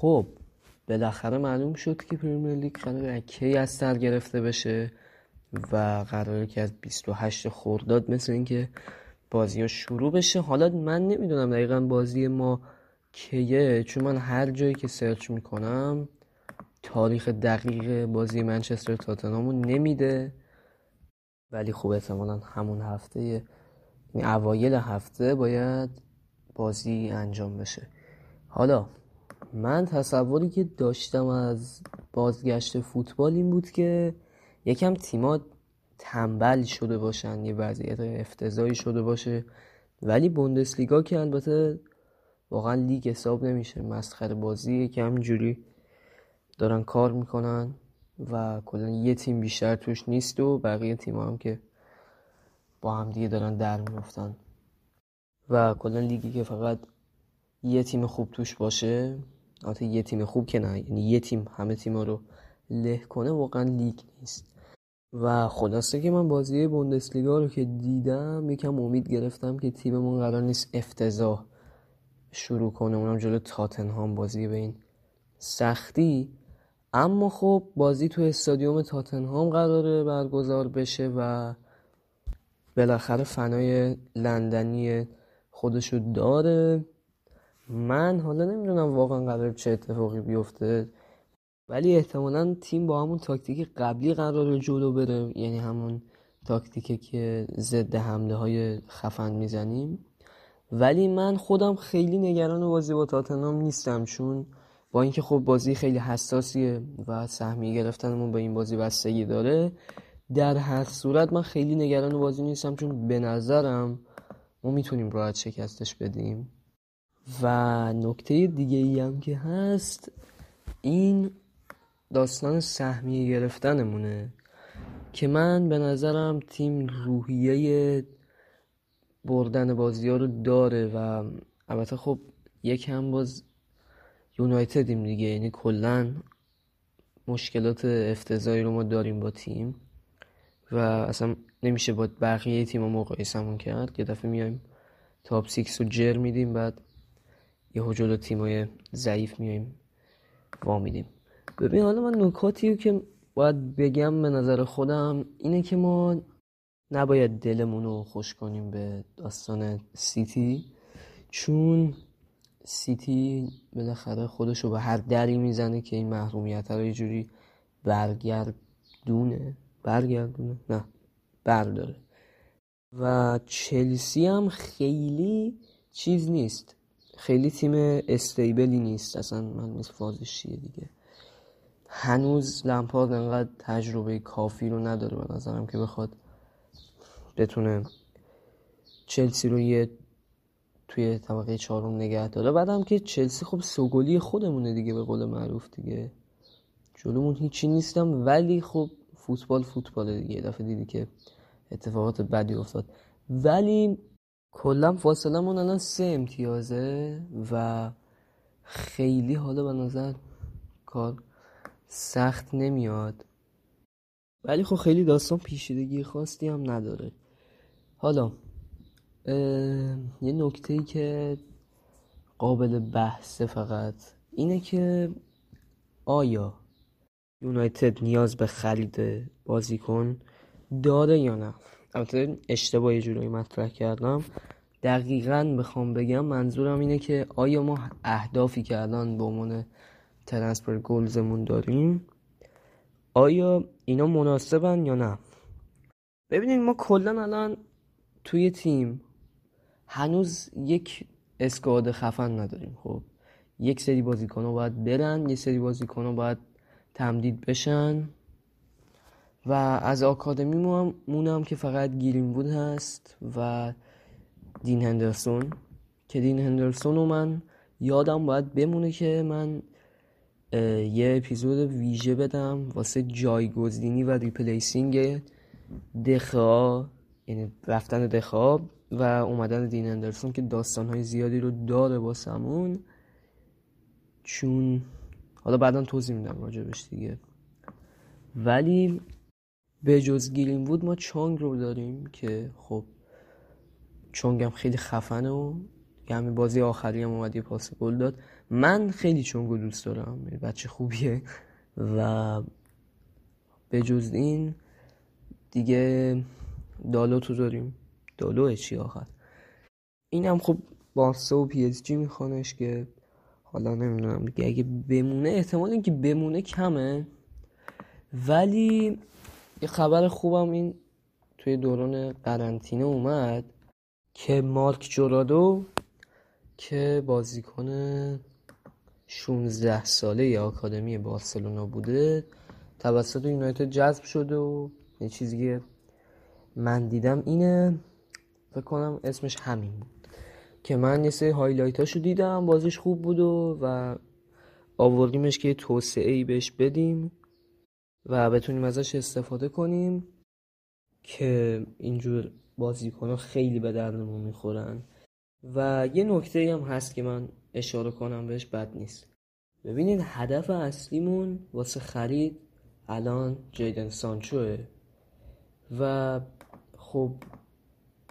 خب بالاخره معلوم شد که پریمیر لیگ قرار کی از سر گرفته بشه و قراره که از 28 خرداد مثل اینکه بازی ها شروع بشه. حالا من نمی‌دونم دقیقا بازی ما کیه چون من هر جایی که سرچ می‌کنم تاریخ دقیق بازی منچستر تاتنامو نمیده. ولی خوب احتمالا همون هفته یعنی اوایل هفته باید بازی انجام بشه. حالا من تصوری که داشتم از بازگشت فوتبال این بود که یکم تیما تنبل شده باشن یه وضعیت افتضاحی شده باشه. ولی بوندسلیگا که البته واقعا لیگ حساب نمیشه مسخره بازی که همینجوری دارن کار می‌کنن و کلا یه تیم بیشتر توش نیست و بقیه تیم هم که با هم دیگه دارن در میفتن و کلا لیگی که فقط یه تیم خوب توش باشه البته یه تیم خوب که نه یعنی یه تیم همه تیما رو له کنه واقعا لیگ نیست. و خلاصه که من بازی بوندسلیگا رو که دیدم یکم امید گرفتم که تیممون قرار نیست افتضاح شروع کنه. اونم جلو تاتنهام بازی به این سختی. اما خب بازی تو استادیوم تاتنهام قراره برگزار بشه و بالاخره فنای لندنی خودشو داره. من حالا نمی‌دونم واقعا قرار چه اتفاقی بیفته ولی احتمالا تیم با همون تاکتیک قبلی قرار جلو بره یعنی همون تاکتیکی که ضد حمله های خفن می‌زنیم. ولی من خودم خیلی نگران بازی با تاتنهام نیستم چون با اینکه خب بازی خیلی حساسیه و سهمیه گرفتنمون با این بازی بستگی داره در هر صورت من خیلی نگران بازی نیستم چون به نظرم ما می‌تونیم راحت شکستش بدیم. و نکته دیگه ای هم که هست این داستان سهمیه گرفتنمونه که من به نظرم تیم روحیه بردن بازی ها رو داره و البته خب یک هم باز یونایتدیم دیگه یعنی کلا مشکلات افتضاحی رو ما داریم با تیم و اصلا نمیشه با بقیه تیم مقایسمون کرد. یه دفعه میایم top six رو جر میدیم بعد یه جلو تیمای ضعیف میایم وا میدیم. ببین حالا من نکاتی که باید بگم به نظر خودم اینه که ما نباید دلمون رو خوش کنیم به داستان سیتی چون سیتی بالاخره خودش رو به هر دری می‌زنه که این محرومیت رو یه جوری برگردونه. برگردونه؟ نه برداره. و چلسی هم خیلی چیز نیست. خیلی تیم استیبلی نیست. اصلا من نیست فازش دیگه. هنوز لمپارد انقدر تجربه کافی رو نداره به نظرم که بخواد بتونه چلسی رو یه توی طبقه چهارم نگه داره. بعدم که چلسی خب سوگلی خودمونه دیگه به قول معروف دیگه. جلومون هیچی نیستم ولی خب فوتبال فوتبال دیگه. دفعه دیدی که اتفاقات بدی افتاد. ولی کلا فاصلمون الان سه امتیازه و خیلی حالا به نظر کار سخت نمیاد. ولی خب خیلی داستان پیشیدگی خاصی هم نداره. حالا یه نکته ای که قابل بحثه فقط اینه که آیا یونایتد نیاز به خرید بازیکن داره یا نه؟ البته اشتباه یه جورایی مطرح کردم. دقیقا بخوام بگم منظورم اینه که آیا ما اهدافی که الان به عنوان ترنسفر گلزمون داریم آیا اینا مناسبن یا نه؟ ببینید ما کلا الان توی تیم هنوز یک اسکواد خفن نداریم. خب یک سری بازیکن باید برن یک سری بازیکن ها باید تمدید بشن. و از آکادمی مونم که فقط گیرین بود هست و دین هندرسون. که دین هندرسون رو من یادم باید بمونه که من یه اپیزود ویژه بدم واسه جایگزینی و replacing دخا یعنی رفتن دخا و اومدن دین هندرسون که داستانهای زیادی رو داره با سمون چون حالا بعدا توضیح میدم راجبش دیگه. ولی به جز گرینوود ما چونگ رو داریم که خب چونگ هم خیلی خفنه و همین بازی آخری هم اومد یه پاس گل داد. من خیلی چونگو دوست دارم یعنی بچه خوبیه. و به جز این دیگه دالو تو داریم. دالو چی آخر؟ این هم خب بارسا و پی اس جی میخوانش که حالا نمی‌دونم دیگه اگه بمونه احتمال اینکه بمونه کمه. ولی یه خبر خوبم این توی دوران قرنطینه اومد که مارک جورادو که بازیکن 16 ساله ی آکادمی بارسلونا بوده توسط یونایتد جذب شده و یه چیزی که من دیدم اینه فکر کنم اسمش همین بود که من یه سری هایلایتاشو دیدم بازیش خوب بود و, و آوردیمش که توسعه ای بهش بدیم. و بتونیم ازش استفاده کنیم که اینجور بازیکن خیلی به دردمون می‌خورن. و یه نکته هم هست که من اشاره کنم بهش بد نیست. ببینید هدف اصلیمون واسه خرید الان جیدن سانچوه. و خب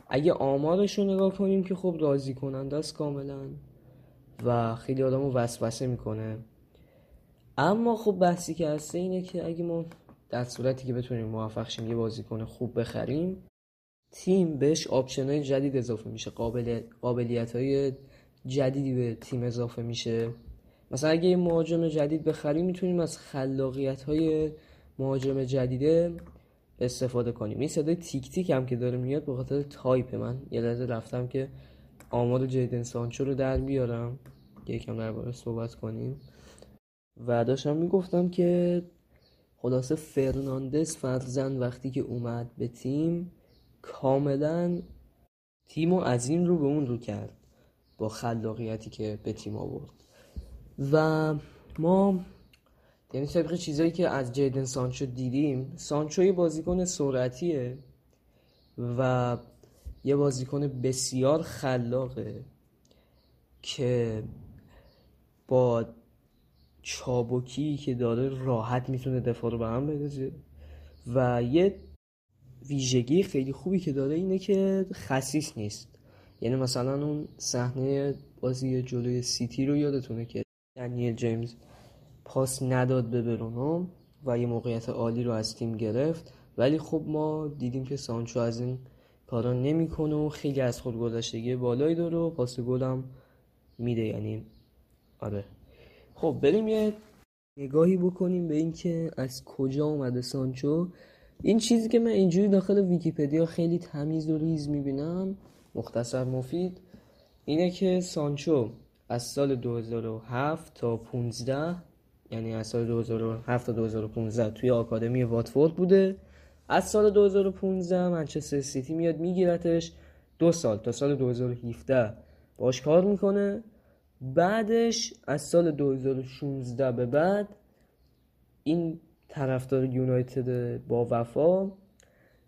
اگه آمارش رو نگاه کنیم که خب راضی کننده است کاملا و خیلی آدم رو وسوسه می‌کنه. اما خب بحثی که هستش اینه که اگه ما در صورتی که بتونیم موفق شیم یه بازیکن خوب بخریم تیم بهش option جدید اضافه میشه. قابل... قابلیت های جدیدی به تیم اضافه میشه. مثلا اگه یه مهاجم جدید بخریم می‌تونیم از خلاقیت های مهاجم جدیده استفاده کنیم. این صدای تیک تیک هم که داره میاد به خاطر تایپ من. یه لحظه رفتم که آمار جیدن سانچو رو در بیارم. یکم درباره صحبت کنیم. و داشتم می‌گفتم که خلاصه فرناندز فرزن وقتی که اومد به تیم کاملا تیم و از این رو به اون رو کرد با خلاقیتی که به تیم آورد. و ما یعنی طبق چیزایی که از جیدن سانچو دیدیم سانچو یه بازیکن سرعتیه و یه بازیکن بسیار خلاقه که با چابکی که داره راحت می‌تونه دفاع رو به هم بندازه. و یه ویژگی خیلی خوبی که داره اینه که خصیص نیست. یعنی مثلا اون صحنه بازی جلوی سیتی رو یادتونه که دنیل جیمز پاس نداد به برونو و یه موقعیت عالی رو از تیم گرفت. ولی خب ما دیدیم که سانچو از این کارا نمی‌کنه و خیلی از خود گذشتگی بالایی داره و پاس گل هم میده. یعنی آره. خب بریم یه نگاهی بکنیم به اینکه از کجا اومده سانچو. این چیزی که من اینجوری داخل ویکیپدیا خیلی تمیز و ریز می‌بینم مختصر مفید اینه که سانچو از سال 2007 تا 15 یعنی از سال 2007 تا 2015 توی آکادمی واتفورد بوده. از سال 2015 منچستر سیتی میاد میگیرتش. دو سال تا سال 2017 باش کار می‌کنه. بعدش از سال 2016 به بعد این طرفدار یونایتد با وفا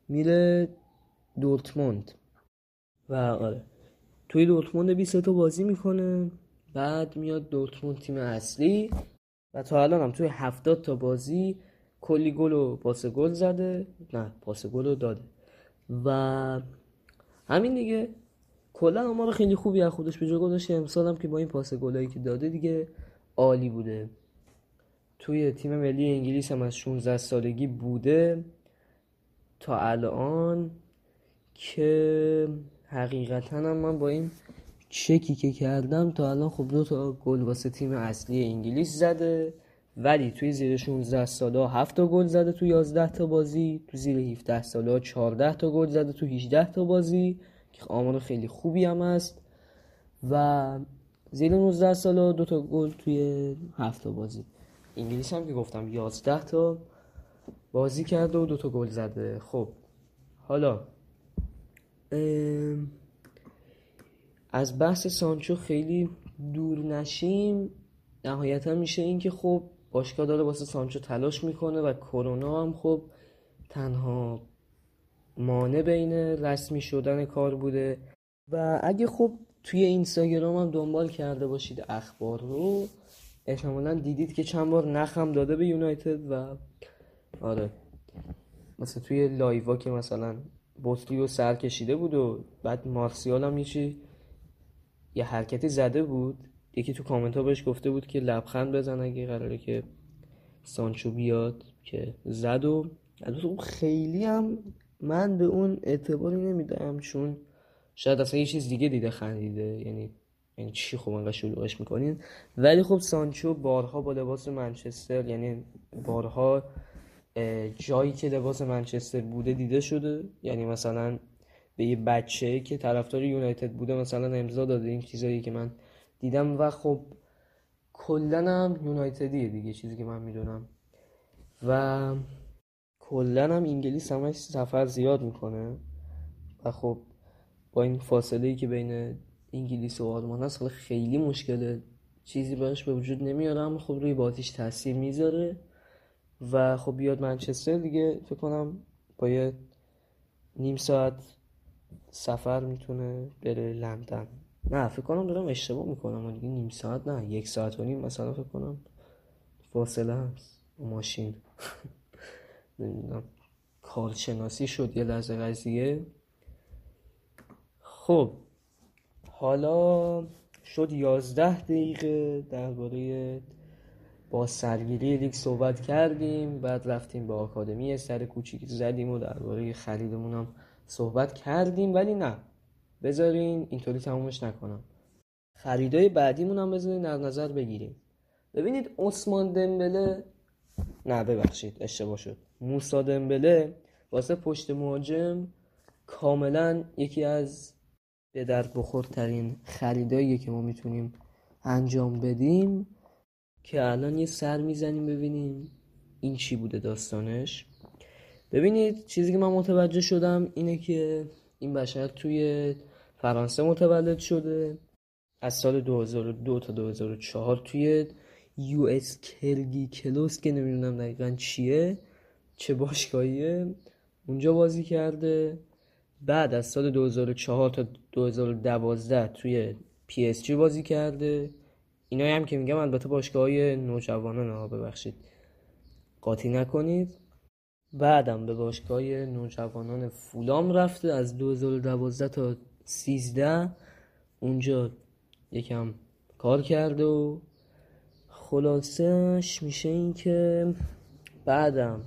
میره دورتموند. و آره. توی دورتموند 20 تا بازی می‌کنه. بعد میاد دورتموند تیم اصلی. و تا الان هم توی 70 تا بازی کلی گل و پاس گل زده. نه پاس گل رو داده. و همین دیگه. کلا رو خیلی خوبی از خودش به جا گذاشته. هم که با این پاس گلایی که داده دیگه عالی بوده. توی تیم ملی انگلیس هم از 16 سالگی بوده. تا الان که حقیقتا هم من با این چکی که کردم تا الان خب دو تا گل واسه تیم اصلی انگلیس زده. ولی توی زیر 16 ساله 7 تا گل زده تو 11 تا بازی. تو زیر 17 ساله 14 تا گل زده تو 18 تا بازی. آمار خیلی خوبی هم است و زیر 19 ساله دو تا گل توی 7 تا بازی. انگلیس هم که گفتم 11 تا بازی کرده و دو تا گل زده. خب حالا از بحث سانچو خیلی دور نشیم. نهایتا میشه این که خب باشگاه داره واسه سانچو تلاش می‌کنه و کرونا هم خب تنها مانع بین رسمی شدن کار بوده. و اگه خب توی اینستاگرام هم دنبال کرده باشید اخبار رو احتمالا دیدید که چند بار نخم داده به یونایتد و آره. مثلا توی لایوا که مثلا بوتلی رو سر کشیده بود و بعد مارسیال هم یه یه حرکتی زده بود. یکی تو کامنت ها بهش گفته بود که لبخند بزن اگه قراره که سانچو بیاد که زد و خیلی هم من به اون اعتباری نمیدم چون شاید اصلا یه چیز دیگه دیده خندیده. یعنی یعنی چی خب انقدر شلوغش می‌کنین. ولی خب سانچو بارها با لباس منچستر یعنی بارها جایی که لباس منچستر بوده دیده شده. یعنی مثلا به یه بچه که طرفدار یونایتد بوده مثلا امضا داده. این چیزایی که من دیدم و خب کلا هم یونایتدیه دیگه چیزی که من می‌دونم. و کلا هم انگلیس همش سفر زیاد می‌کنه. و خب با این فاصله ای که بین انگلیس و آلمان هست خیلی مشکله چیزی براش به وجود نمیاره اما خب روی بازیش تاثیر می‌ذاره. و خب بیاد منچستر دیگه فکر کنم باید نیم ساعت سفر می‌تونه بره لندن. نه فکر کنم دارم اشتباه می‌کنم دیگه نیم ساعت نه یک ساعت و نیم مثلا فکر کنم فاصله هست. ماشین. کارشناسی شد یه لحظه قضیه. خب حالا شد یازده دقیقه درباره با سرگیری لیگ صحبت کردیم بعد رفتیم به آکادمی سر کوچیک زدیم و درباره خریدمون هم صحبت کردیم ولی نه. بذارین اینطوری تمومش نکنم. خریدای بعدیمون هم بذارین در نظر بگیریم. ببینید عثمان دمبله نه ببخشید اشتباه شد. موسا دمبله واسه پشت مهاجم کاملا یکی از به درد بخورترین خریداییه که ما می‌تونیم انجام بدیم که الان یه سر می‌زنیم ببینیم این چی بوده داستانش. ببینید چیزی که من متوجه شدم اینه که این بشر توی فرانسه متولد شده. از سال 2002 تا 2004 توی یو اس کرگی کلوس که نمی‌دونم دقیقا چیه چه باشگاهیه اونجا بازی کرده. بعد از سال 2004 تا 2012 توی پی اس جی بازی کرده. اینا هم که میگم البته باشگاه های نوجوانان ها ببخشید. قاطی نکنید. بعدم به باشگاه نوجوانان فولهام رفته از 2012 تا 13 اونجا یکم کار کرده و خلاصش میشه این که بعدم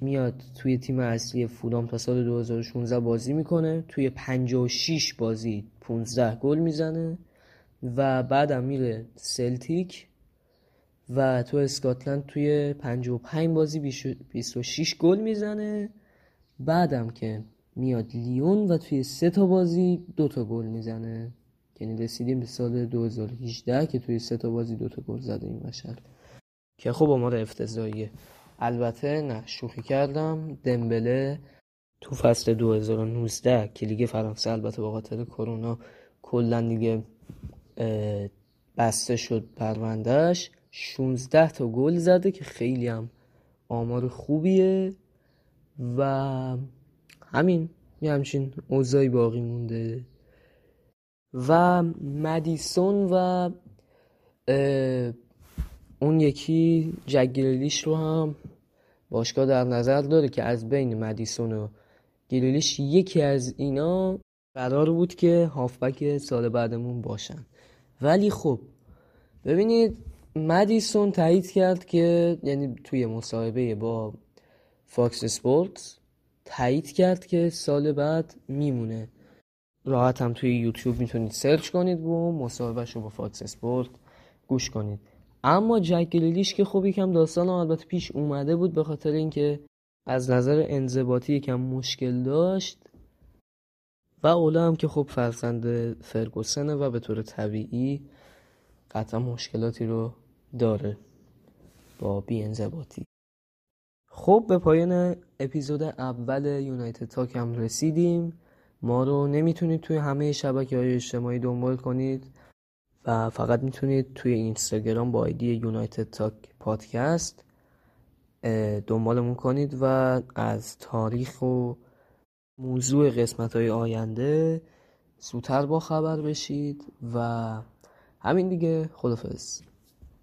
میاد توی تیم اصلی فولام تا سال 2016 بازی می‌کنه. توی 56 بازی 15 گل می‌زنه و بعدم میره سلتیک و تو اسکاتلند توی 55 بازی 26 گل می‌زنه. بعدم که میاد لیون و توی سه تا بازی دو تا گل می‌زنه. یعنی رسیدیم به سال 2018 که توی سه تا بازی دو تا گل زده این بشر که خب آمار افتضاحیه. البته نه شوخی کردم. دمبله تو فصل 2019 که لیگ فرانسه البته با خاطر کرونا کلا دیگه بسته شد پروندهش 16 تا گل زده که خیلی هم آمار خوبیه و همین یه همچین اوضاعی باقی مونده. و مدیسون و اون یکی جگلیش رو هم باشگاه در نظر داره که از بین مدیسون و گلیلیش یکی از اینا قرار بود که هافبک سال بعدمون باشن. ولی خب ببینید مدیسون تایید کرد که یعنی توی مصاحبه با فاکس اسپورت تایید کرد که سال بعد میمونه. راحت هم توی یوتیوب می‌تونید search کنید و مصاحبهش رو با فاکس اسپورت گوش کنید. اما جک گریلیش که خب یکم داستان البته پیش اومده بود به خاطر اینکه از نظر انضباطی یکم مشکل داشت و اولا هم که خب فرزند فرگوسنه و به طور طبیعی قطعا مشکلاتی رو داره با بی انضباطی. خب به پایان اپیزود اول یونایتد تاک هم رسیدیم. ما رو نمی‌تونید توی همه شبکه های اجتماعی دنبال کنید و فقط می‌تونید توی اینستاگرام با آیدی یونایتد تاک پادکست دنبالمون کنید و از تاریخ و موضوع قسمت های آینده زودتر با خبر بشید و همین دیگه. خدافز